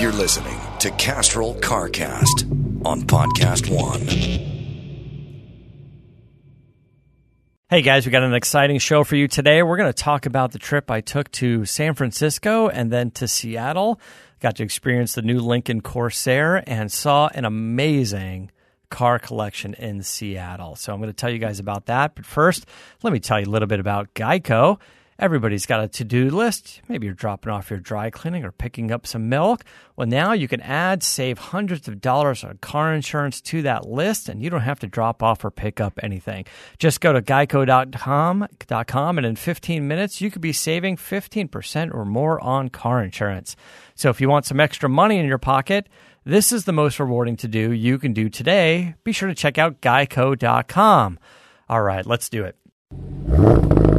You're listening to Castrol CarCast on Podcast One. Hey guys, we got an exciting show for you today. We're going to talk about the trip I took to San Francisco and then to Seattle. Got to experience the new Lincoln Corsair and saw an amazing car collection in Seattle. So I'm going to tell you guys about that. But first, let me tell you a little bit about Geico. Everybody's got a to do list. Maybe you're dropping off your dry cleaning or picking up some milk. Well, now you can add, save hundreds of dollars on car insurance to that list, and you don't have to drop off or pick up anything. Just go to geico.com, .com, and in 15 minutes, you could be saving 15% or more on car insurance. So if you want some extra money in your pocket, this is the most rewarding to do you can do today. Be sure to check out geico.com. All right, let's do it.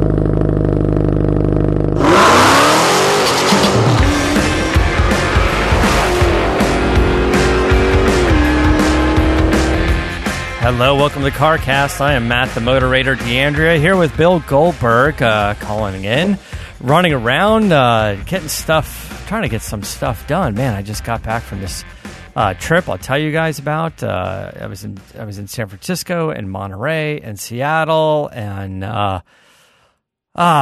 Hello, welcome to CarCast. I am Matt, the moderator, D'Andria, here with Bill Goldberg, uh, calling in, running around, uh, getting stuff, trying to get some stuff done. Man, I just got back from this uh, trip. I'll tell you guys about. Uh, I was in I was in San Francisco and Monterey and Seattle and. Uh,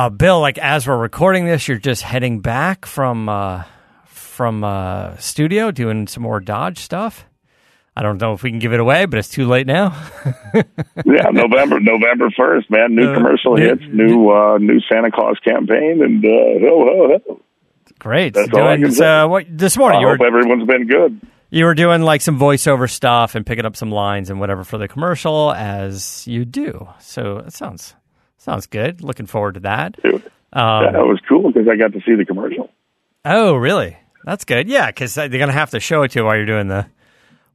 Bill, like as we're recording this, you're just heading back from from studio doing some more Dodge stuff. I don't know if we can give it away, but it's too late now. yeah, November November first, man. New Uh, commercial new- hits, new uh, new Santa Claus campaign, and uh, ho, ho, ho. Great. That's all I Doing can this, say. uh, what, this I morning, you hope were, everyone's been good. you were doing like some voiceover stuff and picking up some lines and whatever for the commercial, as you do. So it sounds sounds good. Looking forward to that. Dude. Um, yeah, that was cool because I got to see the commercial. Oh, really? That's good. Yeah, because they're gonna have to show it to you while you're doing the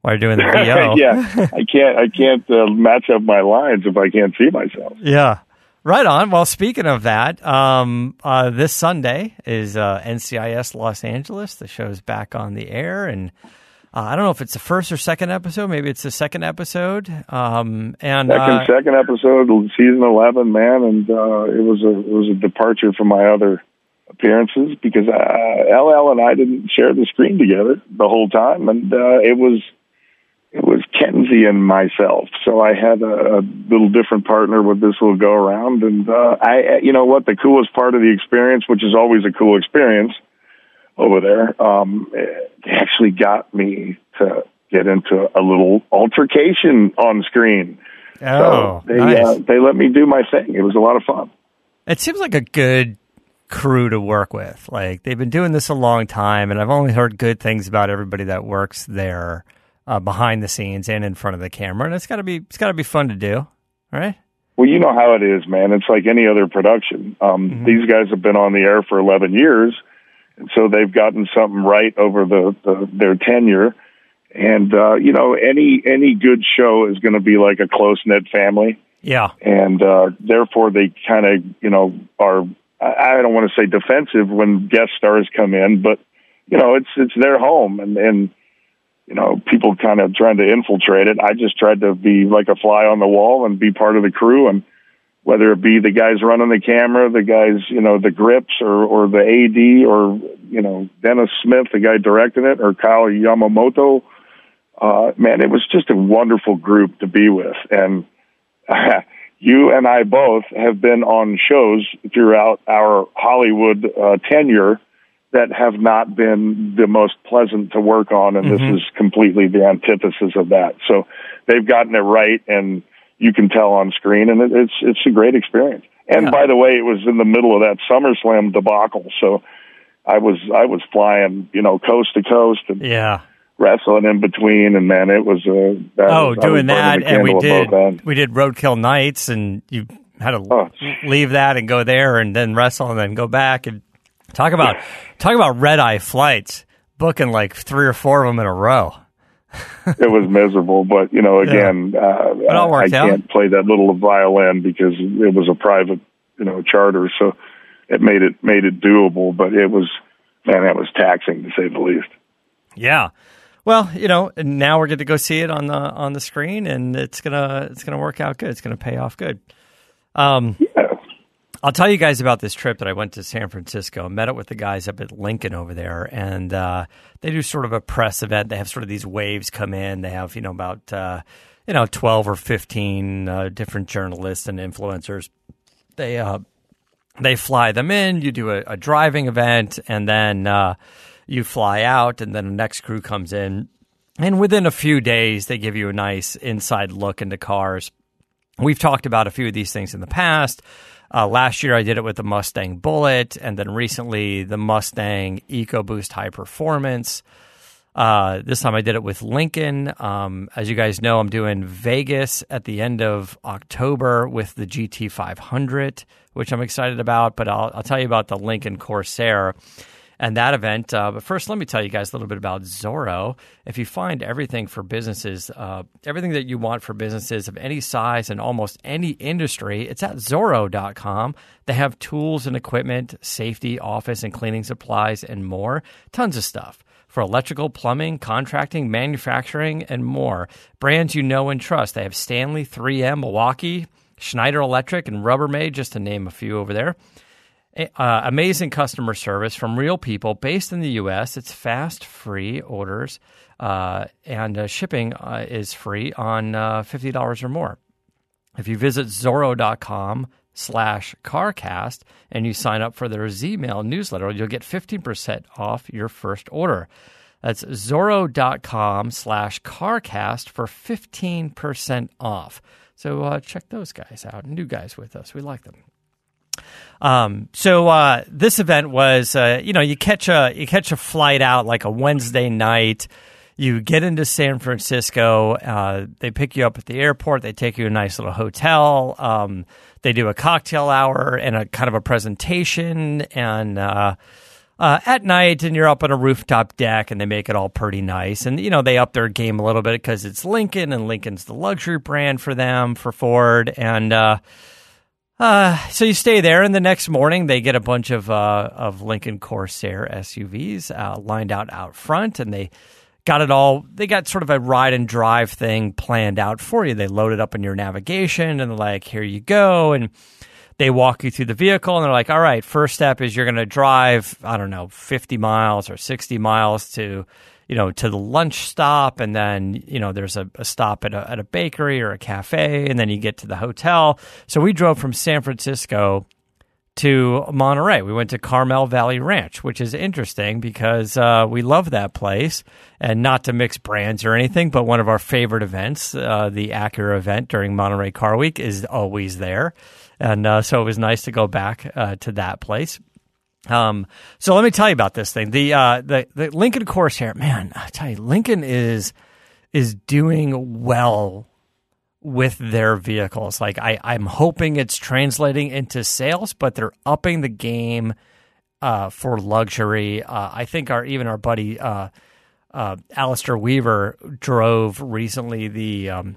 while you're doing the VO. yeah, I can't I can't uh, match up my lines if I can't see myself. Yeah. Right on. Well, speaking of that, um, uh, this Sunday is uh, NCIS Los Angeles. The show's back on the air, and uh, I don't know if it's the first or second episode. Maybe it's the second episode. Um, and Second uh, second episode, season eleven, man, and uh, it was a it was a departure from my other appearances because uh, LL and I didn't share the screen together the whole time, and uh, it was it was Kensi and myself. So I had a, a little different partner with this little go around, and uh, I, you know what, the coolest part of the experience, which is always a cool experience over there, um, actually got me to get into a little altercation on screen. oh, so they nice. uh, they let me do my thing. It was a lot of fun. It seems like a good crew to work with. Like they've been doing this a long time, and I've only heard good things about everybody that works there uh, behind the scenes and in front of the camera. And it's got to be it's got to be fun to do, right? Well, you know how it is, man. It's like any other production. Um, Mm-hmm. These guys have been on the air for 11 years, and so they've gotten something right over the, the their tenure. And uh, you know, any any good show is going to be like a close knit family, Yeah, and uh, therefore they kind of you know are. I I don't want to say defensive when guest stars come in, but you know, it's it's their home, and and you know, people kind of trying to infiltrate it. I just tried to be like a fly on the wall and be part of the crew and whether it be the guys running the camera, the guys, you know, the grips or, or the AD or, you know, Dennis Smith, the guy directing it, or Kyle Yamamoto. Uh, man, it was just a wonderful group to be with. And you and I both have been on shows throughout our Hollywood uh, tenure that have not been the most pleasant to work on, and this is completely the antithesis of that. So they've gotten it right, and you can tell on screen, and it, it's it's a great experience. And Yeah. by the way, it was in the middle of that SummerSlam debacle, so I was I was flying, you know, coast to coast and yeah. wrestling in between, and man, it was uh, Oh, was, doing that, and we did we did Roadkill Nights, and you had to Oh. leave that and go there, and then wrestle, and then go back and talk about talk about red eye flights, booking like three or four of them in a row. it was miserable, but you know, again, uh, all I can't play that little violin because it was a private, you know, charter, so it made it made it doable. But it was, man, that was taxing to say the least. Yeah. Well, you know, now we're going to go see it on the on the screen, and it's gonna it's gonna work out good. It's gonna pay off good. Um, Yeah. I'll tell you guys about this trip that I went to San Francisco. Met up with the guys up at Lincoln over there, and uh, they do sort of a press event. They have sort of these waves come in. They have you know about uh, you know twelve or fifteen uh, different journalists and influencers. They uh, they fly them in. You do a, a driving event, and then uh, you fly out, and then the next crew comes in. And within a few days, they give you a nice inside look into cars. We've talked about a few of these things in the past. Uh, last year, I did it with the Mustang Bullet, and then recently the Mustang EcoBoost High Performance. Uh, this time I did it with Lincoln. Um, as you guys know, I'm doing Vegas at the end of October with the GT500, which I'm excited about. But I'll, I'll tell you about the Lincoln Corsair and that event. Uh, but first, let me tell you guys a little bit about Zoro. If you find everything for businesses, uh, everything that you want for businesses of any size and almost any industry, it's at Zoro.com. They have tools and equipment, safety, office and cleaning supplies, and more. Tons of stuff for electrical, plumbing, contracting, manufacturing, and more. Brands you know and trust. They have Stanley, 3M, Milwaukee, Schneider Electric, and Rubbermaid, just to name a few over there. Uh, amazing customer service from real people based in the U.S. It's fast, free orders, uh, and uh, shipping uh, is free on uh, $50 or more. If you visit Zoro.com slash CarCast and you sign up for their Z-Mail newsletter, you'll get 15% off your first order. That's Zoro.com slash CarCast for 15% off. So uh, check those guys out. New guys with us. We like them. Um, so uh, this event was, uh, you know, you catch a you catch a flight out like a Wednesday night. You get into San Francisco. Uh, they pick you up at the airport. They take you to a nice little hotel. Um, they do a cocktail hour and a kind of a presentation and. Uh, uh, at night, and you're up on a rooftop deck, and they make it all pretty nice. And you know they up their game a little bit because it's Lincoln, and Lincoln's the luxury brand for them for Ford, and uh, so you stay there, and the next morning they get a bunch of uh, of Lincoln Corsair SUVs uh, lined out out front, and they got it all. They got sort of a ride and drive thing planned out for you. They load it up in your navigation, and they're like, "Here you go," and they walk you through the vehicle, and they're like, "All right, first step is you're going to drive, I don't know, 50 miles or 60 miles to." You know, to the lunch stop, and then you know there's a, a, stop at a, at a bakery or a cafe, and then you get to the hotel. So we drove from San Francisco to Monterey. We went to Carmel Valley Ranch, which is interesting because uh, we love that place. And not to mix brands or anything, but one of our favorite events, uh, the Acura event during Monterey Car Week, is always there. And uh, so it was nice to go back uh, to that place. Um, so let me tell you about this thing. The uh, the the Lincoln Corsair, man, I tell you, Lincoln is is doing well with their vehicles. Like I, I'm hoping it's translating into sales, but they're upping the game uh, for luxury. Uh, I think our even our buddy uh, uh, Alistair Weaver drove recently the um,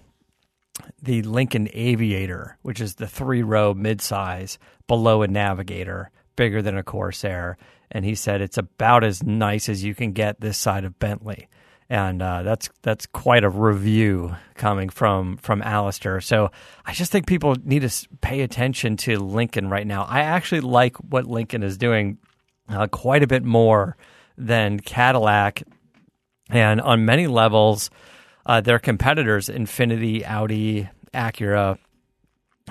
the Lincoln Aviator, which is the three row midsize below a Navigator bigger than a Corsair, and he said it's about as nice as you can get this side of Bentley. And uh, that's that's quite a review coming from from Alistair. So I just think people need to pay attention to Lincoln right now. I actually like what Lincoln is doing uh, quite a bit more than Cadillac, and on many levels, uh, their competitors, Infiniti, Audi, Acura,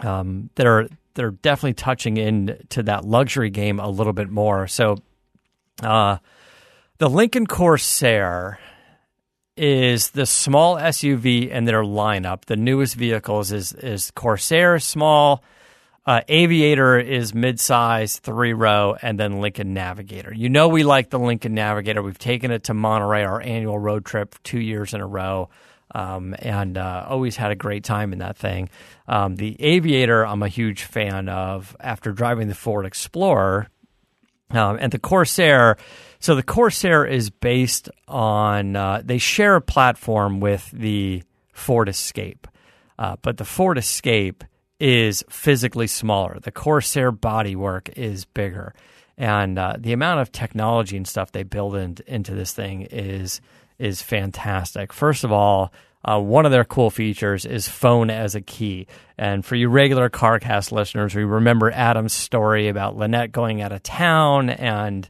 um, they're they're definitely touching into that luxury game a little bit more. So, uh, the Lincoln Corsair is the small SUV in their lineup. The newest vehicles is is Corsair small, uh, Aviator is midsize, three row, and then Lincoln Navigator. You know we like the Lincoln Navigator. We've taken it to Monterey, our annual road trip, two years in a row um, and uh, always had a great time in that thing. Um, the Aviator, I'm a huge fan of after driving the Ford Explorer. Um, and the Corsair, so the Corsair is based on, uh, they share a platform with the Ford Escape, uh, but the Ford Escape is physically smaller. The Corsair bodywork is bigger. And uh, the amount of technology and stuff they build in, into this thing is is fantastic. First of all, uh, one of their cool features is phone as a key. And for you regular CarCast listeners, we remember Adam's story about Lynette going out of town and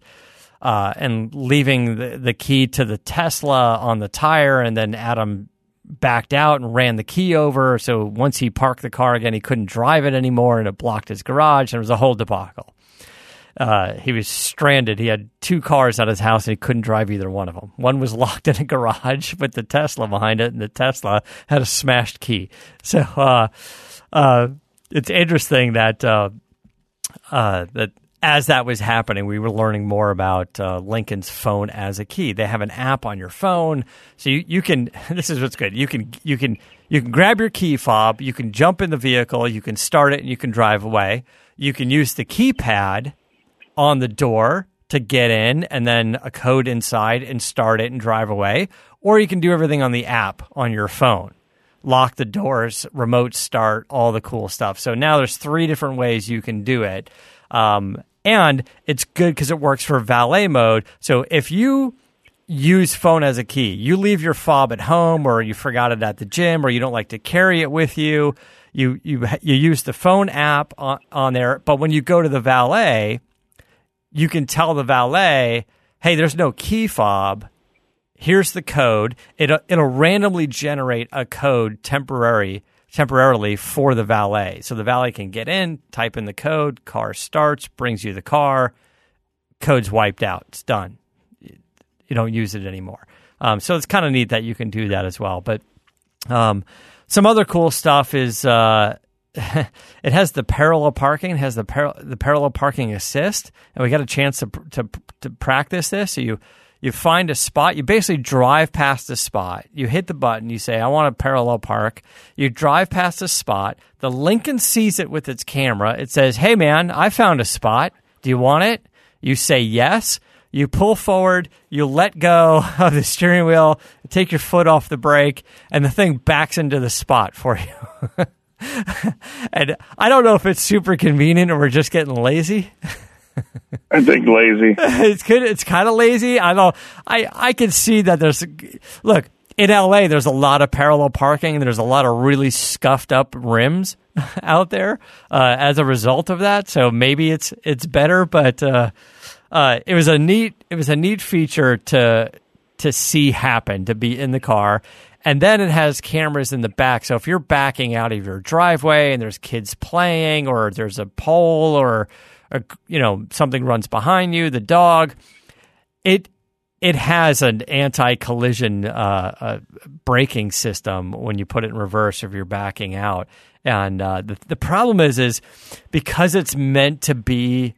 uh, and leaving the, the key to the Tesla on the tire, and then Adam backed out and ran the key over. So once he parked the car again, he couldn't drive it anymore, and it blocked his garage, and it was a whole debacle uh, he was stranded. He had two cars at his house and he couldn't drive either one of them. One was locked in a garage with the Tesla behind it, and the Tesla had a smashed key. So uh, uh, it's interesting that uh, uh, that as that was happening, we were learning more about uh, Lincoln's phone as a key. They have an app on your phone, so you, you can. This is what's good. You can you can you can grab your key fob. You can jump in the vehicle. You can start it, and you can drive away. You can use the keypad on the door to get in and then a code inside and start it and drive away. Or you can do everything on the app on your phone. Lock the doors, remote start, all the cool stuff. So now there's three different ways you can do it. Um, and it's good because it works for valet mode. So if you use phone as a key, you leave your fob at home or you forgot it at the gym or you don't like to carry it with you, you you you use the phone app on, on there. But when you go to the valet, you can tell the valet, hey, there's no key fob. Here's the code. It, it'll randomly generate a code temporary temporarily for the valet. So the valet can get in, type in the code, car starts, brings you the car, code's wiped out. It's done. You don't use it anymore. Um, so it's kind of neat that you can do that as well. But um, some other cool stuff is uh, it has the parallel parking, has the par- the parallel parking assist, and we got a chance to to to practice this. So you you find a spot, you basically drive past the spot, you hit the button, you say, I want to parallel park. You drive past the spot, the Lincoln sees it with its camera. It says, Hey man, I found a spot. Do you want it? You say yes. You pull forward, you let go of the steering wheel, take your foot off the brake, and the thing backs into the spot for you. and I don't know if it's super convenient or we're just getting lazy. I think lazy. it's good. It's kind of lazy. I know. I I can see that there's look in LA. There's a lot of parallel parking. and There's a lot of really scuffed up rims out there uh, as a result of that. So maybe it's it's better, but uh, uh, it was a neat it was a neat feature to to see happen to be in the car and then it has cameras in the back. So if you're backing out of your driveway and there's kids playing, or there's a pole, or, or you know something runs behind you, the dog, it it has an anti-collision uh, uh, braking system when you put it in reverse if you're backing out. And uh, the the problem is is because it's meant to be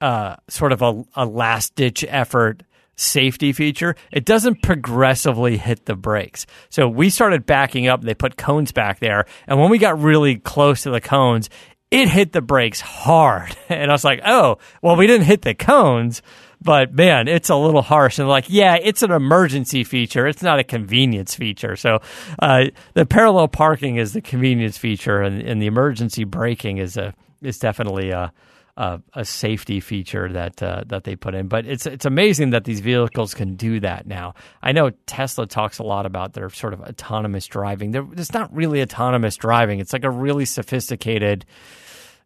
uh, sort of a, a last ditch effort safety feature, it doesn't progressively hit the brakes. So we started backing up, they put cones back there, and when we got really close to the cones, it hit the brakes hard. And I was like, oh, well, we didn't hit the cones, but man, it's a little harsh. And like, yeah, it's an emergency feature. It's not a convenience feature. So uh, the parallel parking is the convenience feature, and, and the emergency braking is a is definitely a uh, a safety feature that uh, that they put in. But it's it's amazing that these vehicles can do that now. I know Tesla talks a lot about their sort of autonomous driving. They're, it's not really autonomous driving. It's like a really sophisticated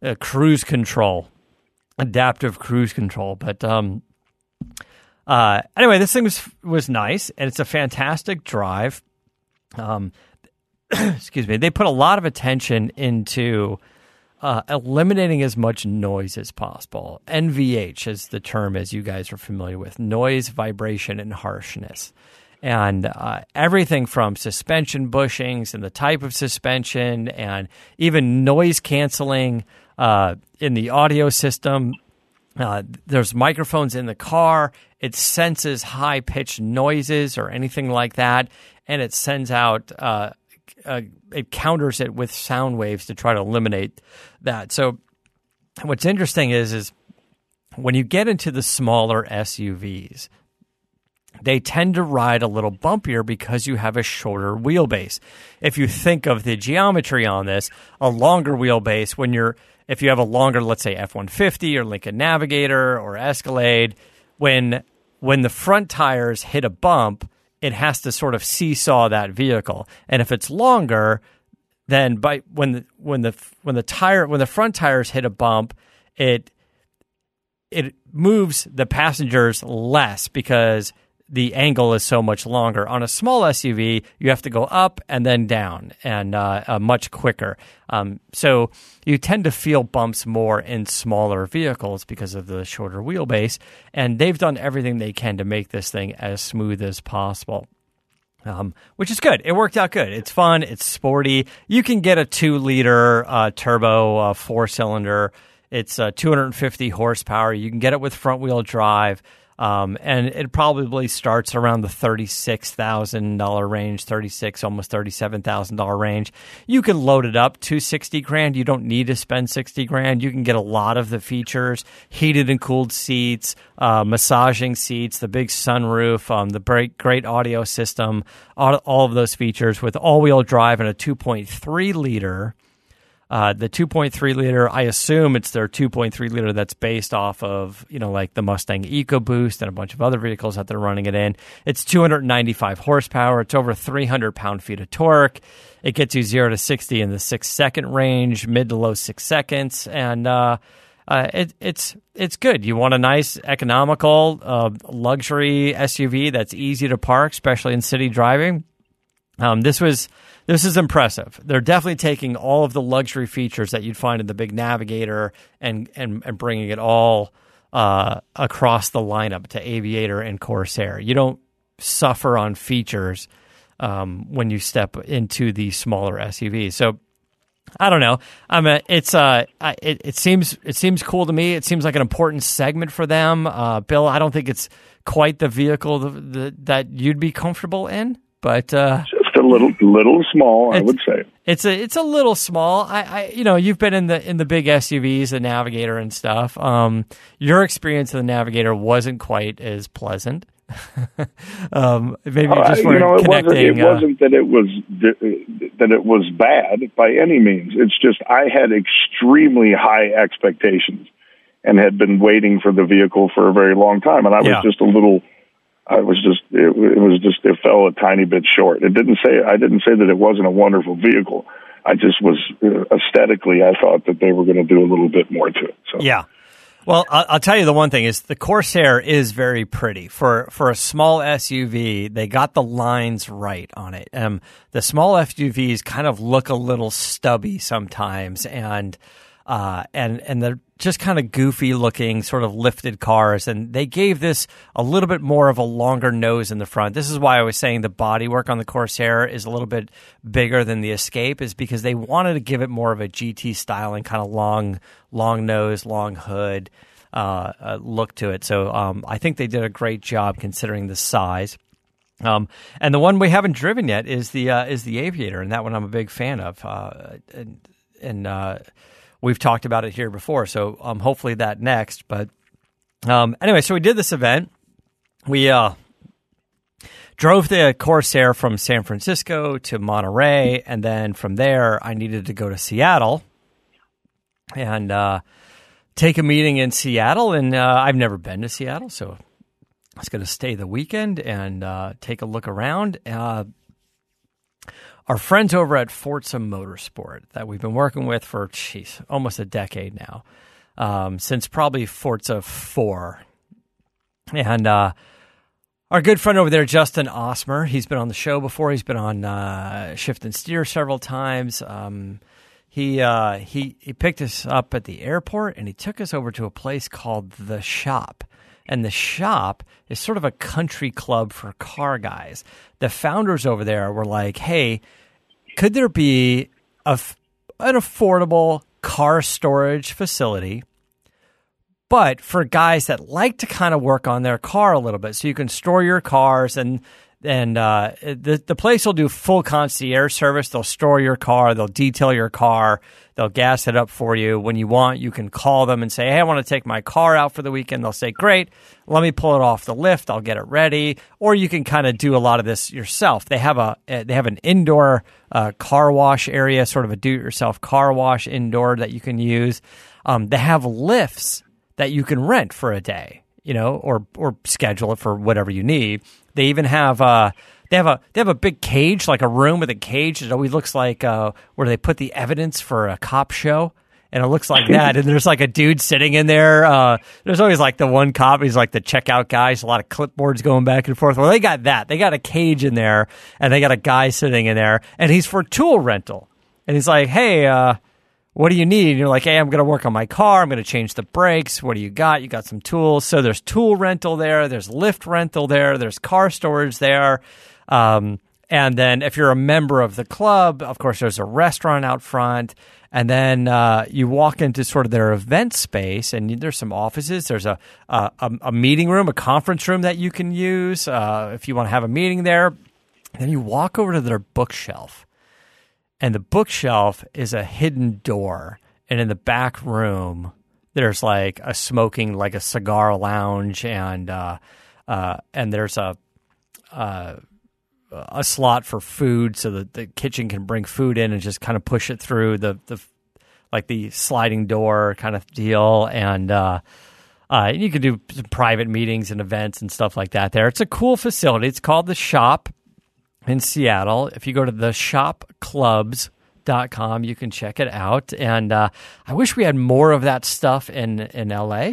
uh, cruise control, adaptive cruise control. But um, uh, anyway, this thing was was nice, and it's a fantastic drive. Um, excuse me. They put a lot of attention into uh, eliminating as much noise as possible. NVH is the term, as you guys are familiar with noise, vibration, and harshness. And uh, everything from suspension bushings and the type of suspension, and even noise canceling uh, in the audio system. Uh, there's microphones in the car. It senses high pitched noises or anything like that, and it sends out uh, it counters it with sound waves to try to eliminate that. So what's interesting is is when you get into the smaller SUVs, they tend to ride a little bumpier because you have a shorter wheelbase. If you think of the geometry on this, a longer wheelbase when you're if you have a longer, let's say F one fifty or Lincoln Navigator or Escalade, when when the front tires hit a bump, it has to sort of seesaw that vehicle. And if it's longer, then by when the when the when the tire when the front tires hit a bump, it it moves the passengers less because the angle is so much longer. On a small SUV, you have to go up and then down and uh, uh, much quicker. Um, so you tend to feel bumps more in smaller vehicles because of the shorter wheelbase. And they've done everything they can to make this thing as smooth as possible. Um, which is good. It worked out good. It's fun. It's sporty. You can get a two liter uh, turbo uh, four cylinder. It's uh, 250 horsepower. You can get it with front wheel drive. Um, and it probably starts around the thirty-six thousand dollar range, thirty-six, almost thirty-seven thousand dollar range. You can load it up to sixty grand. You don't need to spend sixty grand. You can get a lot of the features: heated and cooled seats, uh, massaging seats, the big sunroof, um, the great great audio system, all, all of those features with all-wheel drive and a two point three liter. Uh, the 2.3 liter, I assume it's their 2.3 liter that's based off of, you know, like the Mustang EcoBoost and a bunch of other vehicles that they're running it in. It's 295 horsepower. It's over 300 pound feet of torque. It gets you zero to 60 in the six second range, mid to low six seconds. And, uh, uh, it, it's it's good. You want a nice, economical, uh, luxury SUV that's easy to park, especially in city driving. Um, this was this is impressive. They're definitely taking all of the luxury features that you'd find in the big Navigator and and, and bringing it all uh, across the lineup to Aviator and Corsair. You don't suffer on features um, when you step into the smaller SUVs. So I don't know. I'm it's uh it, it seems it seems cool to me. It seems like an important segment for them. Uh, Bill, I don't think it's quite the vehicle that you'd be comfortable in, but uh, little little small, I would say. It's a it's a little small. I, I you know you've been in the in the big SUVs, the Navigator and stuff. Um, your experience of the Navigator wasn't quite as pleasant. um, maybe you just uh, you know, it Wasn't, it uh, wasn't that it was that it was bad by any means. It's just I had extremely high expectations and had been waiting for the vehicle for a very long time, and I was yeah. just a little I was just it, it was just it fell a tiny bit short. It didn't say I didn't say that it wasn't a wonderful vehicle. I just was uh, aesthetically I thought that they were going to do a little bit more to it. So yeah. Well, I'll tell you the one thing is the Corsair is very pretty for for a small SUV. They got the lines right on it. Um, the small SUVs kind of look a little stubby sometimes, and uh, and and they're just kind of goofy looking, sort of lifted cars. And they gave this a little bit more of a longer nose in the front. This is why I was saying the bodywork on the Corsair is a little bit bigger than the Escape, is because they wanted to give it more of a GT style and kind of long, long nose, long hood uh, uh, look to it. So um, I think they did a great job considering the size. Um, and the one we haven't driven yet is the uh, is the Aviator, and that one I'm a big fan of. Uh, and, and uh, we've talked about it here before. So um, hopefully that next. But um, anyway, so we did this event. We uh, drove the Corsair from San Francisco to Monterey, and then from there, I needed to go to Seattle and uh, take a meeting in Seattle. And uh, I've never been to Seattle, so I was going to stay the weekend and uh, take a look around. Our friends over at Forza Motorsport that we've been working with for geez, almost a decade now, um, since probably Forza 4. And uh, our good friend over there, Justin Osmer, he's been on the show before. He's been on uh, Shift and Steer several times. Um, he uh, he he picked us up at the airport and he took us over to a place called the Shop. And the shop is sort of a country club for car guys. The founders over there were like, "Hey, could there be a, an affordable car storage facility but for guys that like to kind of work on their car a little bit so you can store your cars and and uh, the the place will do full concierge service. They'll store your car, they'll detail your car, they'll gas it up for you. When you want, you can call them and say, "Hey, I want to take my car out for the weekend." They'll say, "Great, let me pull it off the lift. I'll get it ready." Or you can kind of do a lot of this yourself. They have a eh, they have an indoor uh, car wash area, sort of a do-it-yourself car wash indoor that you can use. Um, they have lifts that you can rent for a day, you know, or or schedule it for whatever you need They even have uh, they have a they have a big cage, like a room with a cage. It always looks like uh, where they put the evidence for a cop show. And it looks like that. And there's like a dude sitting in there. Uh, there's always like the one cop. He's like the checkout guy. There's a lot of clipboards going back and forth. Well, they got that. They got a cage in there and they got a guy sitting in there and he's for tool rental. And he's like, Hey, uh, what do you need? And you're like, hey, I'm going to work on my car. I'm going to change the brakes. What do you got? You got some tools. So there's tool rental there. There's lift rental there. There's car storage there. Um, and then if you're a member of the club, of course, there's a restaurant out front. And then uh, you walk into sort of their event space, and there's some offices. There's a a, a meeting room, a conference room that you can use uh, if you want to have a meeting there. Then you walk over to their bookshelf, and the bookshelf is a hidden door and in the back room there's like a smoking like a cigar lounge and uh, uh, and there's a uh, a slot for food so that the kitchen can bring food in and just kind of push it through the the like the sliding door kind of deal and uh, uh, you can do private meetings and events and stuff like that there. It's a cool facility. It's called the Shop in Seattle. If you go to the shopclubs.com, you can check it out. And uh, I wish we had more of that stuff in, in LA.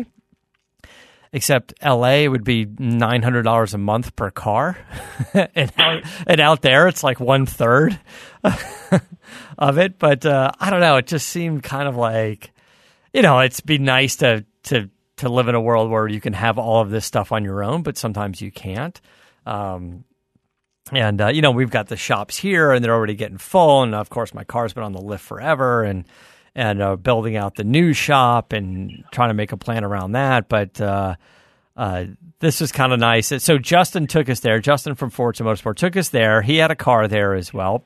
Except LA would be nine hundred dollars a month per car, and, out, and out there it's like one third of it. But uh, I don't know. It just seemed kind of like, you know, it's be nice to to to live in a world where you can have all of this stuff on your own, but sometimes you can't. Um, and uh, you know we've got the shops here and they're already getting full. And of course my car's been on the lift forever and and uh, building out the new shop and trying to make a plan around that. But uh, uh this was kind of nice. So justin took us there justin from forza motorsport took us there. He had a car there as well.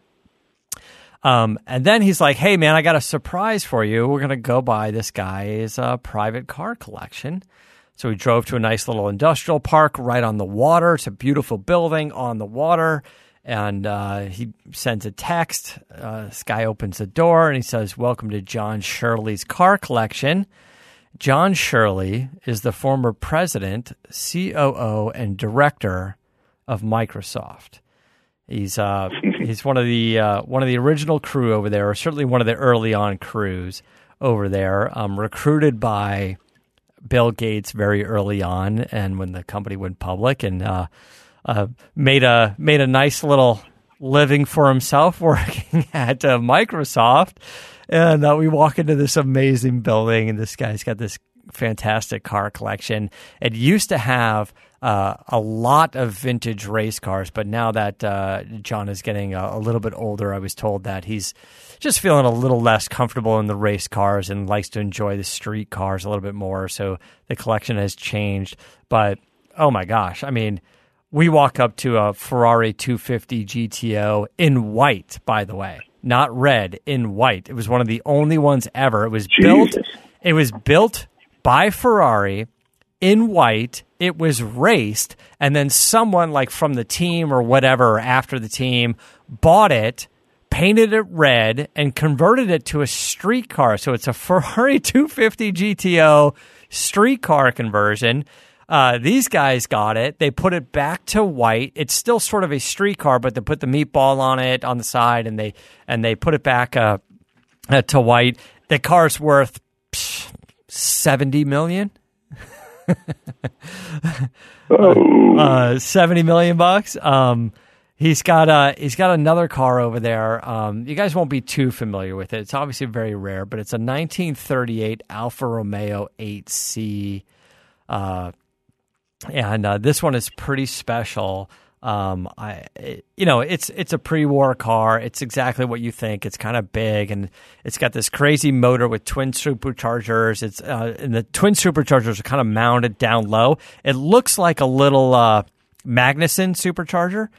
Um, and then he's like hey man i got a surprise for you. We're going to go by this guy's uh, private car collection so we drove to a nice little industrial park right on the water. It's a beautiful building on the water. And uh, he sends a text. Uh, this guy opens the door and he says, Welcome to John Shirley's car collection. John Shirley is the former president, COO, and director of Microsoft. He's uh, he's one of the uh, one of the original crew over there, or certainly one of the early on crews over there, um, recruited by Bill Gates very early on, and when the company went public, and uh, uh, made a made a nice little living for himself working at uh, Microsoft. And uh, we walk into this amazing building, and this guy's got this fantastic car collection. It used to have uh, a lot of vintage race cars, but now that uh, John is getting a, a, little bit older, I was told that he's just feeling a little less comfortable in the race cars and likes to enjoy the street cars a little bit more. So the collection has changed. But oh my gosh, I mean, we walk up to a Ferrari 250 GTO in white, by the way, not red, in white. It was one of the only ones ever. It was Jesus. built. It was built by Ferrari in white. It was raced, and then someone like from the team or whatever after the team bought it, painted it red, and converted it to a street car. So it's a Ferrari 250 GTO street car conversion. Uh, these guys got it. They put it back to white. It's still sort of a street car, but they put the meatball on it on the side, and they and they put it back uh, uh, to white. The car's worth psh, seventy million. oh. uh, Seventy million bucks. Um, he's got a he's got another car over there. Um, you guys won't be too familiar with it. It's obviously very rare, but it's a 1938 Alfa Romeo 8C. Uh, and uh, this one is pretty special. Um, I, it, you know, it's it's a pre-war car. It's exactly what you think. It's kind of big, and it's got this crazy motor with twin superchargers. It's uh, and the twin superchargers are kind of mounted down low. It looks like a little uh, Magnuson supercharger,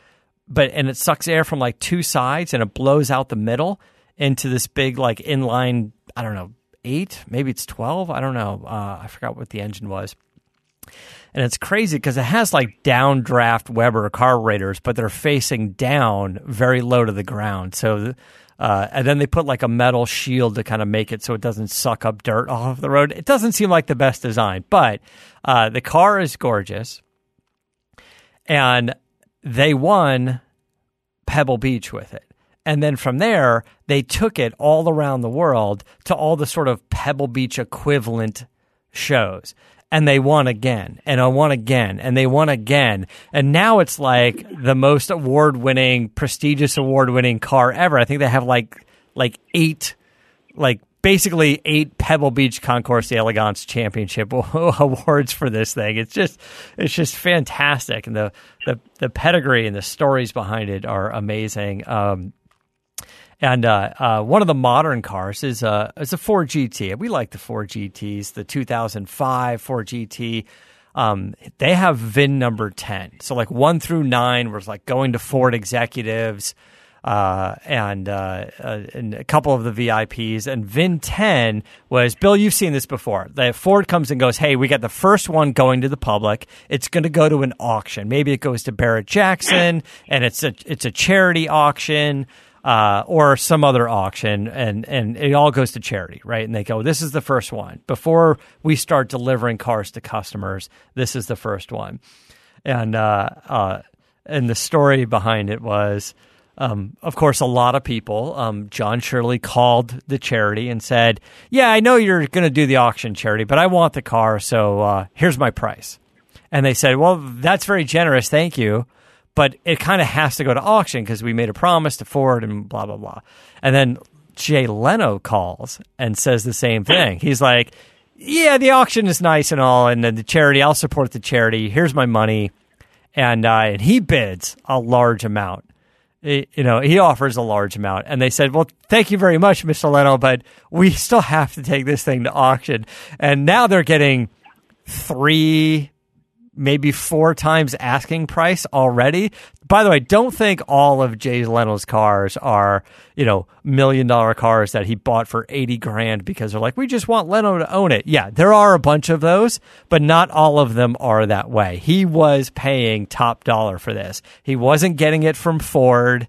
but and it sucks air from like two sides and it blows out the middle into this big like inline. I don't know, eight, maybe it's twelve. I don't know. Uh, I forgot what the engine was and it's crazy because it has like downdraft Weber carburetors, but they're facing down very low to the ground. So, uh, and then they put like a metal shield to kind of make it so it doesn't suck up dirt off the road. It doesn't seem like the best design, but uh, the car is gorgeous, and they won Pebble Beach with it. And then from there, they took it all around the world to all the sort of Pebble Beach equivalent shows. And they won again, and I won again, and they won again. And now it's like the most award winning, prestigious award winning car ever. I think they have like like eight like basically eight Pebble Beach Concours d'Elegance Championship awards for this thing. It's just it's just fantastic, and the the the pedigree and the stories behind it are amazing. Um, and uh, uh, one of the modern cars is a is a Ford GT. We like the Ford GTS, the 2005 Ford GT. Um, they have VIN number 10. So like one through nine was like going to Ford executives uh, and, uh, uh, and a couple of the VIPs. And VIN 10 was Bill, you've seen this before. The Ford comes and goes, Hey, we got the first one going to the public. It's going to go to an auction. Maybe it goes to Barrett Jackson and it's a, it's a charity auction. Uh, or some other auction, and, and it all goes to charity, right? And they go, This is the first one. Before we start delivering cars to customers, this is the first one. And, uh, uh, and the story behind it was um, of course, a lot of people. Um, John Shirley called the charity and said, "Yeah, I know you're going to do the auction, charity, but I want the car, so uh, here's my price." And they said, "Well, that's very generous, thank you, but it kind of has to go to auction because we made a promise to Ford and blah blah blah." And then Jay Leno calls and says the same thing. He's like, "Yeah, the auction is nice and all, and then the charity, I'll support the charity. Here's my money." And, uh, and he bids a large amount you know, he offers a large amount. And they said, well, thank you very much, Mr. Leno, but we still have to take this thing to auction. And now they're getting three, maybe four times asking price already. By the way, don't think all of Jay Leno's cars are, you know, million dollar cars that he bought for 80 grand because they're like, we just want Leno to own it. Yeah, there are a bunch of those, but not all of them are that way. He was paying top dollar for this. He wasn't getting it from Ford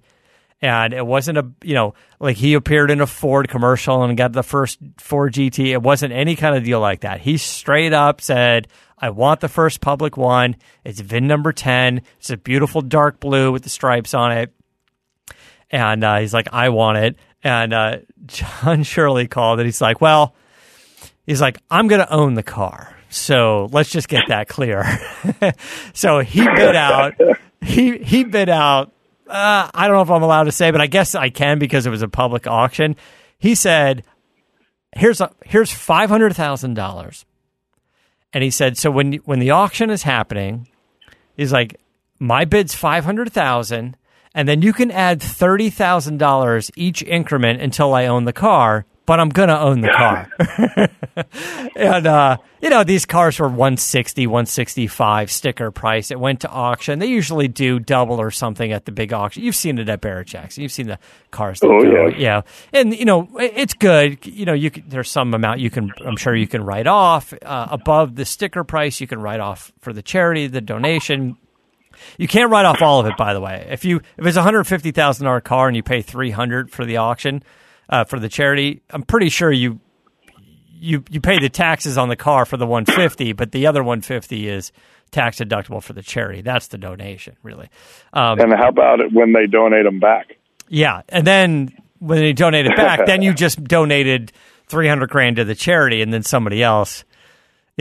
and it wasn't a you know like he appeared in a Ford commercial and got the first Ford GT. It wasn't any kind of deal like that. He straight up said, I want the first public one. It's VIN number 10. It's a beautiful dark blue with the stripes on it. And uh, he's like, I want it. And uh, John Shirley called and he's like, Well, he's like, I'm going to own the car. So let's just get that clear. so he bid out. He he bid out. Uh, I don't know if I'm allowed to say, but I guess I can because it was a public auction. He said, "Here's a, here's five hundred thousand dollars and he said, so when when the auction is happening, he's like, my bid's five hundred thousand, and then you can add thirty thousand dollars each increment until I own the car. But I'm gonna own the car. and uh, you know these cars were 160, 165 sticker price. It went to auction. They usually do double or something at the big auction. You've seen it at Barrett Jackson. You've seen the cars. That oh go, yeah, yeah. And you know it's good. You know you can, there's some amount you can. I'm sure you can write off uh, above the sticker price. You can write off for the charity, the donation. You can't write off all of it, by the way. If you if it's a hundred fifty thousand dollar car and you pay three hundred for the auction uh, for the charity, I'm pretty sure you you you pay the taxes on the car for the 150, but the other 150 is tax deductible for the charity. That's the donation, really. Um, and how about it when they donate them back? Yeah, and then when they donate it back, then you just donated 300 grand to the charity, and then somebody else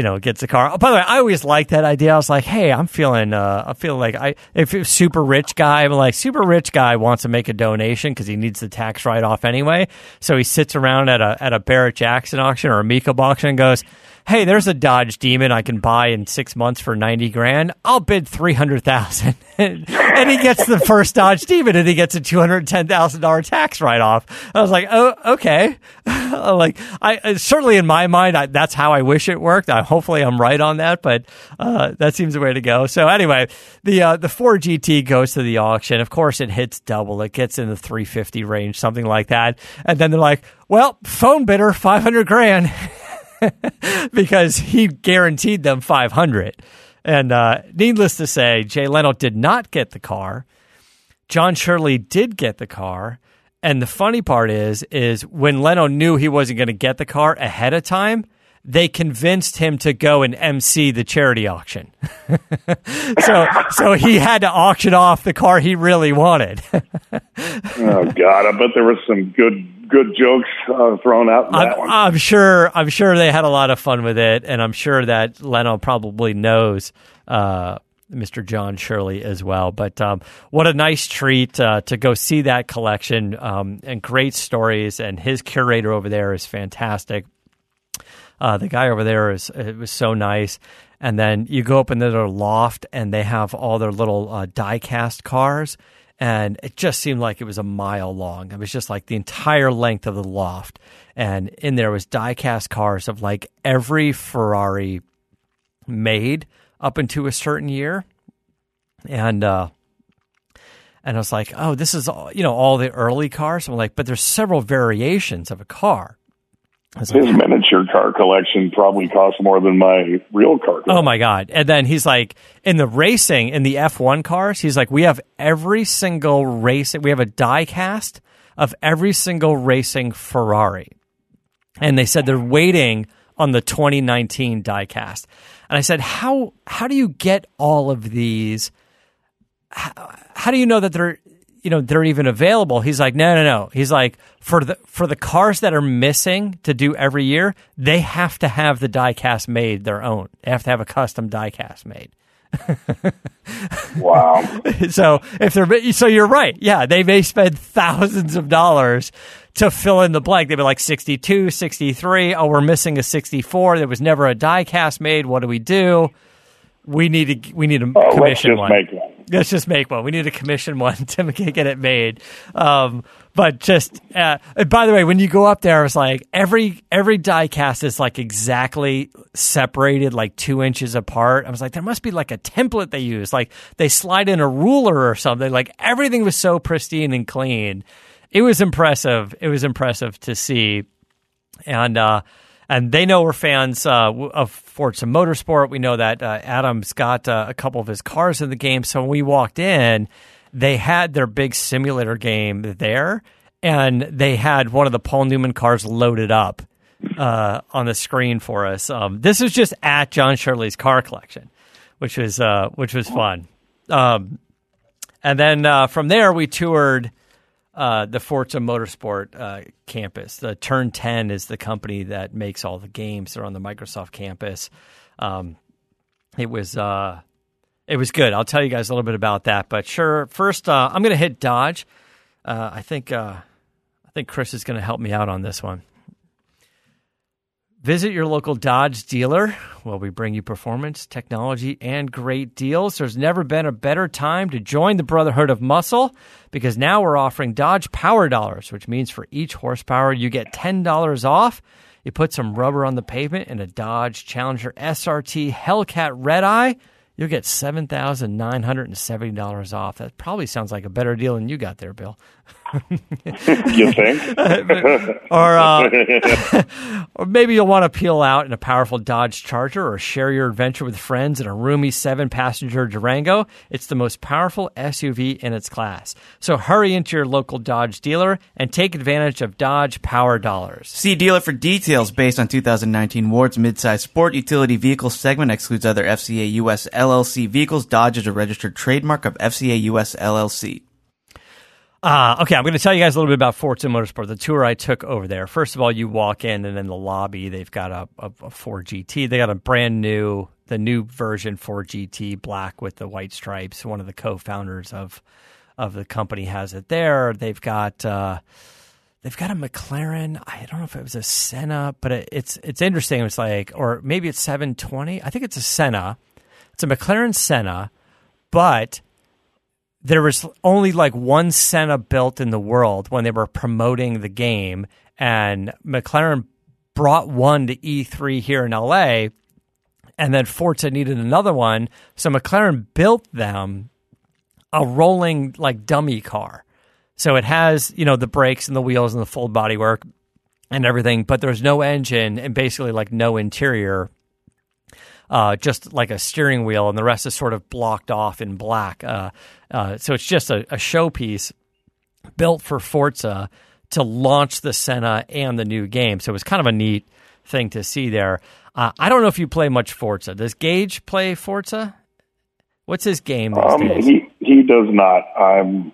you know, gets a car. Oh, by the way, I always liked that idea. I was like, hey, I'm feeling, uh, I feel like I, if it's super rich guy, I'm like, super rich guy wants to make a donation because he needs the tax write off anyway. So he sits around at a, at a Barrett Jackson auction or a Mecum auction and goes, hey, there's a Dodge Demon I can buy in six months for 90 grand. I'll bid 300,000. and he gets the first Dodge Demon and he gets a $210,000 tax write off. I was like, oh, okay. like, I certainly in my mind, I, that's how I wish it worked. I, hopefully I'm right on that, but uh, that seems the way to go. So anyway, the, uh, the Ford GT goes to the auction. Of course, it hits double. It gets in the 350 range, something like that. And then they're like, well, phone bidder, 500 grand. because he guaranteed them 500. And uh, needless to say, Jay Leno did not get the car. John Shirley did get the car. And the funny part is, is when Leno knew he wasn't going to get the car ahead of time, they convinced him to go and MC the charity auction. so so he had to auction off the car he really wanted. oh God, I bet there was some good good jokes uh, thrown out in I'm, one. I'm sure I'm sure they had a lot of fun with it, and I'm sure that Leno probably knows. Uh, Mr. John Shirley as well. But um, what a nice treat uh, to go see that collection um, and great stories. And his curator over there is fantastic. Uh, the guy over there is it was so nice. And then you go up into their loft, and they have all their little uh, die-cast cars, and it just seemed like it was a mile long. It was just like the entire length of the loft, and in there was die-cast cars of like every Ferrari made up into a certain year, and uh, and I was like, oh, this is all you know all the early cars. I'm like, but there's several variations of a car. His miniature car collection probably costs more than my real car. Collection. Oh my god! And then he's like, in the racing, in the F1 cars, he's like, we have every single race. We have a die cast of every single racing Ferrari, and they said they're waiting on the 2019 diecast. And I said, how how do you get all of these? How, how do you know that they're you know they're even available? He's like, no, no, no. He's like, for the for the cars that are missing to do every year, they have to have the diecast made their own. They have to have a custom diecast made. wow. so if they're so you're right. Yeah, they may spend thousands of dollars to fill in the blank. They'd be like 62, 63. Oh, we're missing a 64. There was never a die cast made. What do we do? We need to we need to oh, commission one. One. Let's just make one. We need to commission one to get it made. Um, but just uh, by the way, when you go up there, it's like every every die cast is like exactly separated, like two inches apart. I was like, there must be like a template they use, like they slide in a ruler or something. Like everything was so pristine and clean. It was impressive. It was impressive to see, and uh, and they know we're fans uh, of Forza Motorsport. We know that uh, Adam's got uh, a couple of his cars in the game. So when we walked in, they had their big simulator game there, and they had one of the Paul Newman cars loaded up uh, on the screen for us. Um, this was just at Jon Shirley's car collection, which was uh, which was fun. Um, and then uh, from there, we toured uh, the Forza Motorsport uh, campus. The Turn 10 is the company that makes all the games. They're on the Microsoft campus. Um, it was uh, it was good. I'll tell you guys a little bit about that. But sure, first uh, I'm going to hit Dodge. Uh, I think uh, I think Chris is going to help me out on this one. Visit your local Dodge dealer where we bring you performance, technology, and great deals. There's never been a better time to join the Brotherhood of Muscle because now we're offering Dodge Power Dollars, which means for each horsepower you get $10 off. You put some rubber on the pavement in a Dodge Challenger SRT Hellcat Red Eye, you'll get $7,970 off. That probably sounds like a better deal than you got there, Bill. you think? or, uh, or maybe you'll want to peel out in a powerful Dodge Charger or share your adventure with friends in a roomy seven passenger Durango. It's the most powerful SUV in its class. So hurry into your local Dodge dealer and take advantage of Dodge Power Dollars. See dealer for details based on 2019 Ward's midsize sport utility vehicle segment excludes other FCA US LLC vehicles. Dodge is a registered trademark of FCA US LLC. Uh, okay, I'm going to tell you guys a little bit about Forza Motorsport, the tour I took over there. First of all, you walk in, and in the lobby, they've got a, a, a Ford GT. They got a brand new, the new version Ford GT, black with the white stripes. One of the co-founders of of the company has it there. They've got uh, they've got a McLaren. I don't know if it was a Senna, but it, it's it's interesting. It's like, or maybe it's 720. I think it's a Senna. It's a McLaren Senna, but there was only like one Senna built in the world when they were promoting the game, and McLaren brought one to E3 here in LA, and then Forza needed another one, so McLaren built them a rolling like dummy car. So it has you know the brakes and the wheels and the full bodywork and everything, but there's no engine and basically like no interior uh, just like a steering wheel, and the rest is sort of blocked off in black. Uh, uh, so it's just a, a showpiece built for Forza to launch the Senna and the new game. So it was kind of a neat thing to see there. Uh, I don't know if you play much Forza. Does Gage play Forza? What's his game these Um, days? he he does not. I'm.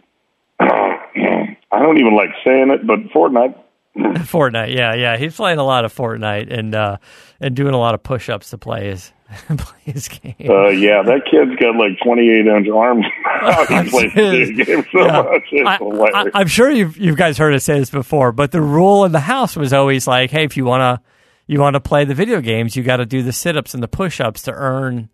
I don't even like saying it, but Fortnite. Fortnite, yeah, yeah. He's playing a lot of Fortnite and uh, and doing a lot of push ups to play his play his game. Uh, yeah, that kid's got like 28 inch arms. he plays video games so Yeah. much. It's I, am sure you've you guys heard us say this before, but the rule in the house was always like, hey, if you wanna you wanna play the video games, you got to do the sit ups and the push ups to earn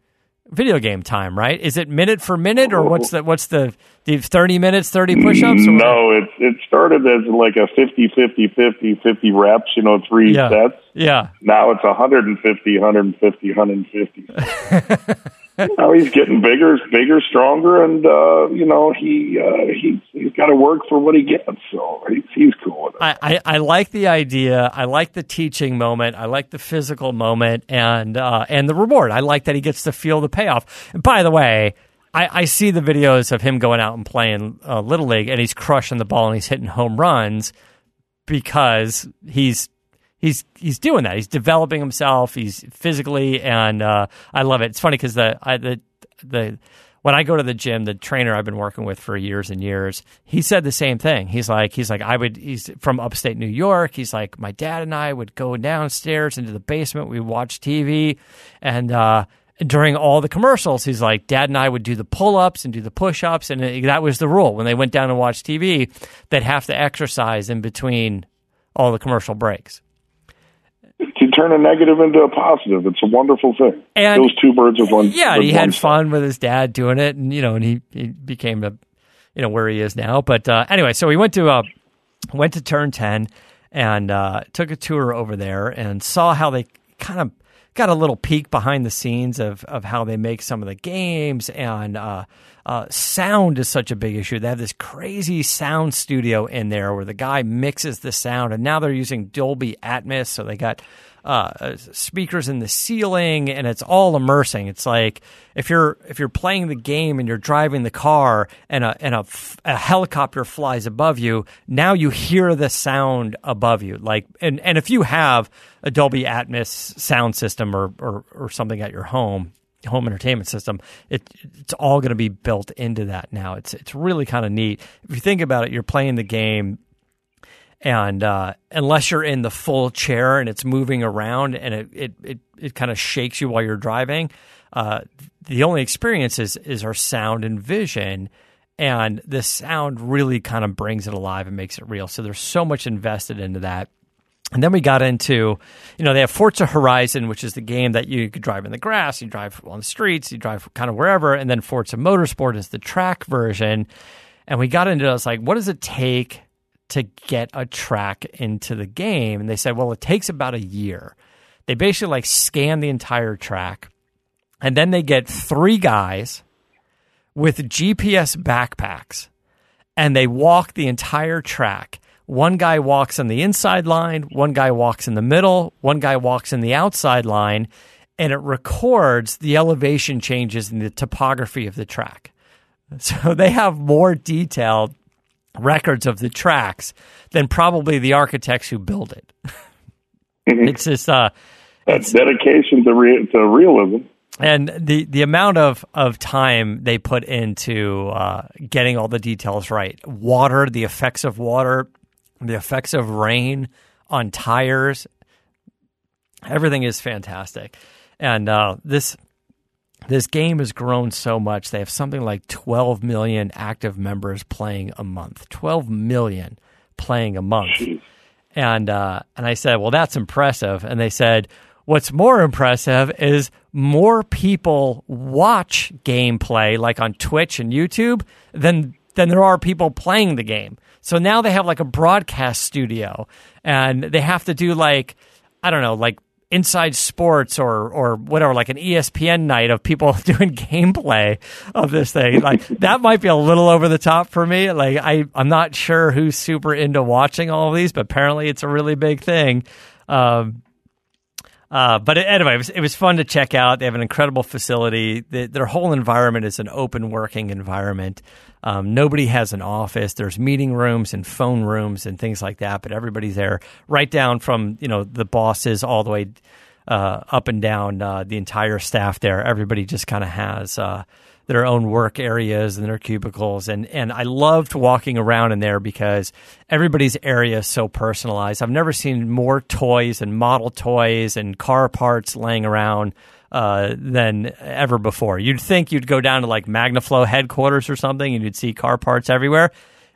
video game time, right? Is it minute for minute, or what's the what's the, the 30 minutes, 30 push ups? no, it it started as like a 50, 50, 50, 50 reps. You know, three Yeah. sets. Yeah. Now it's 150, 150, 150. now he's getting bigger, bigger, stronger, and uh, you know he uh, he he's got to work for what he gets. So he's, he's cool with it. I, I, I like the idea. I like the teaching moment. I like the physical moment and uh, and the reward. I like that he gets to feel the payoff. And by the way, I, I see the videos of him going out and playing uh, little league, and he's crushing the ball and he's hitting home runs because he's he's he's doing that. He's developing himself. He's physically, and uh, I love it. It's funny because the I, the the when I go to the gym, the trainer I've been working with for years and years, he said the same thing. He's like, he's like, I would, he's from upstate New York. He's like, my dad and I would go downstairs into the basement. We watch TV, and uh, during all the commercials, he's like, dad and I would do the pull ups and do the push ups, and that was the rule. When they went down to watch TV, they'd have to exercise in between all the commercial breaks. Turn a negative into a positive, it's a wonderful thing. And- Those two birds with one. Yeah, with he one had fun with his dad doing it, and you know, and he, he became a, you know, where he is now. But uh, anyway, so we went to uh, went to turn ten and uh, took a tour over there and saw how they kind of got a little peek behind the scenes of of how they make some of the games and. Uh, uh, sound is such a big issue. They have this crazy sound studio in there where the guy mixes the sound, and now they're using Dolby Atmos. So they got uh, uh, speakers in the ceiling, and it's all immersing. It's like if you're if you're playing the game and you're driving the car, and a and a, helicopter flies above you. Now you hear the sound above you, like and and if you have a Dolby Atmos sound system or or, or something at your home home entertainment system, it it's all going to be built into that now. It's it's really kind of neat. If you think about it, you're playing the game, and uh, unless you're in the full chair and it's moving around and it it it, it kind of shakes you while you're driving, uh, the only experience is is our sound and vision. And the sound really kind of brings it alive and makes it real. So there's so much invested into that. And then we got into, you know, they have Forza Horizon, which is the game that you could drive in the grass, you drive on the streets, you drive kind of wherever. And then Forza Motorsport is the track version. And we got into, I was like, what does it take to get a track into the game? And they said, well, it takes about a year. They basically like scan the entire track. And then they get three guys with GPS backpacks and they walk the entire track. One guy walks on the inside line, one guy walks in the middle, one guy walks in the outside line, and it records the elevation changes in the topography of the track. So they have more detailed records of the tracks than probably the architects who build it. it's just uh That's dedication to re- to realism. and the the amount of of time they put into uh, getting all the details right water the effects of water the effects of rain on tires everything is fantastic and uh, this this game has grown so much they have something like 12 million active members playing a month 12 million playing a month and uh, and I said, well, that's impressive. And they said, what's more impressive is more people watch gameplay, like on Twitch and YouTube, than than there are people playing the game. So now they have like a broadcast studio, and they have to do like I don't know, like inside sports or or whatever like an ESPN night of people doing gameplay of this thing. Like that might be a little over the top for me. Like I I'm not sure who's super into watching all of these but apparently it's a really big thing. Um Uh, but anyway, it was, it was fun to check out. They have an incredible facility. The, their whole environment is an open working environment. Um, nobody has an office. There's meeting rooms and phone rooms and things like that. But everybody's there, right down from you know the bosses all the way uh, up and down uh, the entire staff there. Everybody just kind of has uh, their own work areas and their cubicles. And, and I loved walking around in there because everybody's area is so personalized. I've never seen more toys and model toys and car parts laying around uh, than ever before. You'd think you'd go down to like MagnaFlow headquarters or something and you'd see car parts everywhere.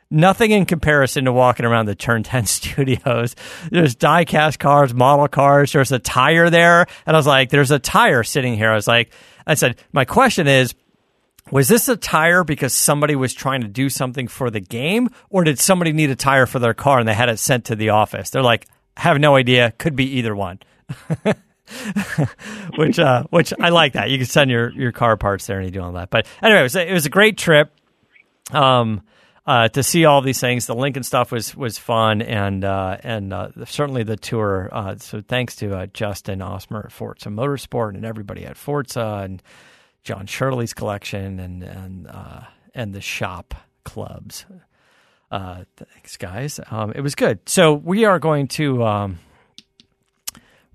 Nothing in comparison to walking around the Turn 10 studios. There's die-cast cars, model cars. There's a tire there. And I was like, there's a tire sitting here. I was like, I said, my question is, was this a tire because somebody was trying to do something for the game, or did somebody need a tire for their car and they had it sent to the office? They're like, have no idea. Could be either one. which uh, which I like that. You can send your, your car parts there and you do all that. But anyway, it was a, it was a great trip. Um, uh, to see all these things, the Lincoln stuff was was fun, and uh, and uh, certainly the tour. Uh, so thanks to uh, Justin Osmer at Forza Motorsport and everybody at Forza and Jon Shirley's collection and and uh, and the shop clubs. Uh, thanks, guys. Um, it was good. So we are going to um,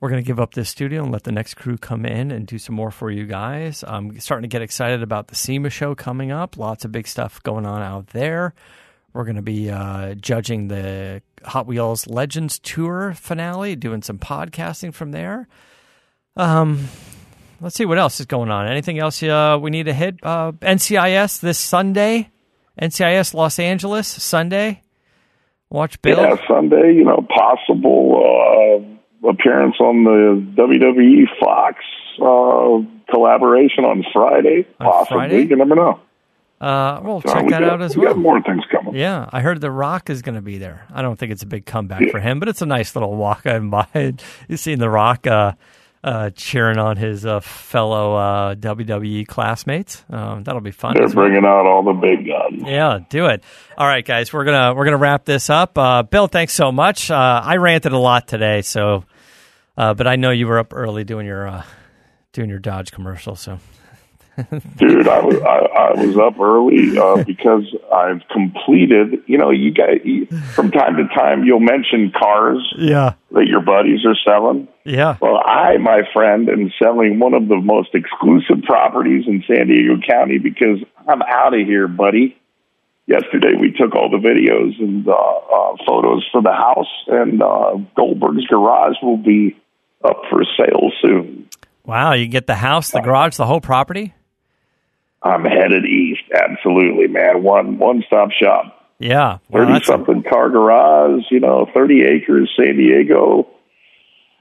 we're going to give up this studio and let the next crew come in and do some more for you guys. I'm starting to get excited about the SEMA show coming up. Lots of big stuff going on out there. We're going to be uh, judging the Hot Wheels Legends Tour finale, doing some podcasting from there. Um, let's see what else is going on. Anything else uh, we need to hit? Uh, NCIS this Sunday. NCIS Los Angeles Sunday. Watch Bill. Yeah, Sunday. You know, possible uh, appearance on the WWE Fox uh, collaboration on Friday. On possibly. Friday? You never know. Uh, we'll So check we that got- out as we well. got more things coming. Yeah, I heard The Rock is going to be there. I don't think it's a big comeback for him, but it's a nice little walk on by. You've seen The Rock uh, uh, cheering on his uh, fellow uh, WWE classmates. Um, that'll be fun. They're bringing out all the big guns. Yeah, do it. All right, guys, we're gonna we're gonna wrap this up. Uh, Bill, thanks so much. Uh, I ranted a lot today, so uh, but I know you were up early doing your uh, doing your Dodge commercial. So Dude, I was I, I was up early uh, because I've completed. You know, you guys you, from time to time you'll mention cars yeah, that your buddies are selling. Yeah, Well, I, my friend, am selling one of the most exclusive properties in San Diego County because I'm out of here, buddy. Yesterday we took all the videos and uh, uh, photos for the house, and uh, Goldberg's Garage will be up for sale soon. wow! You get the house, the garage, the whole property. I'm headed east. Absolutely, man. One one stop shop. Yeah, wow, Thirty something car garage. You know, thirty acres, San Diego.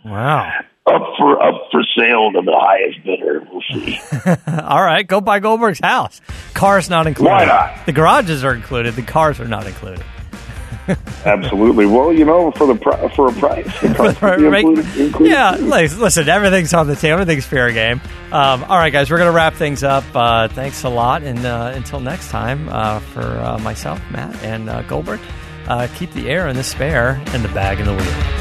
Wow. Up for up for sale to the highest bidder. We'll see. All right, go buy Goldberg's house. Cars not included. Why not? The garages are included. The cars are not included. Absolutely. Well, you know, for the pri- for a price, the price will Right. included, included. Yeah, lis- listen, everything's on the table. Everything's fair game. Um, all right, guys, we're going to wrap things up. Uh, thanks a lot. And uh, until next time, uh, for uh, myself, Matt, and uh, Goldberg, uh, keep the air in the spare and the bag in the wheel.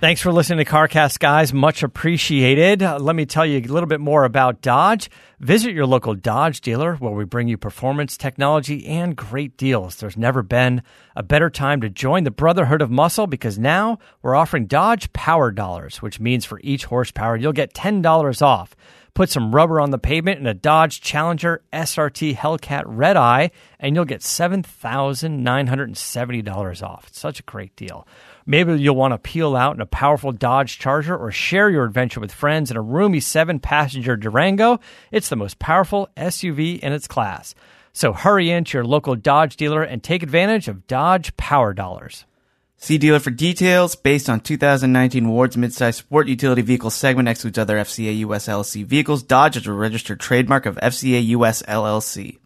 Thanks for listening to CarCast, guys. Much appreciated. Uh, let me tell you a little bit more about Dodge. Visit your local Dodge dealer where we bring you performance, technology, and great deals. There's never been a better time to join the Brotherhood of Muscle because now we're offering Dodge Power Dollars, which means for each horsepower, you'll get $10 off. Put some rubber on the pavement in a Dodge Challenger SRT Hellcat Red Eye, and you'll get $7,970 off. It's such a great deal. Maybe you'll want to peel out in a powerful Dodge Charger or share your adventure with friends in a roomy seven passenger Durango. It's the most powerful SUV in its class. So hurry into your local Dodge dealer and take advantage of Dodge Power Dollars. See dealer for details. Based on 2019 Ward's midsize sport utility vehicle segment excludes other FCA US LLC vehicles. Dodge is a registered trademark of FCA US LLC.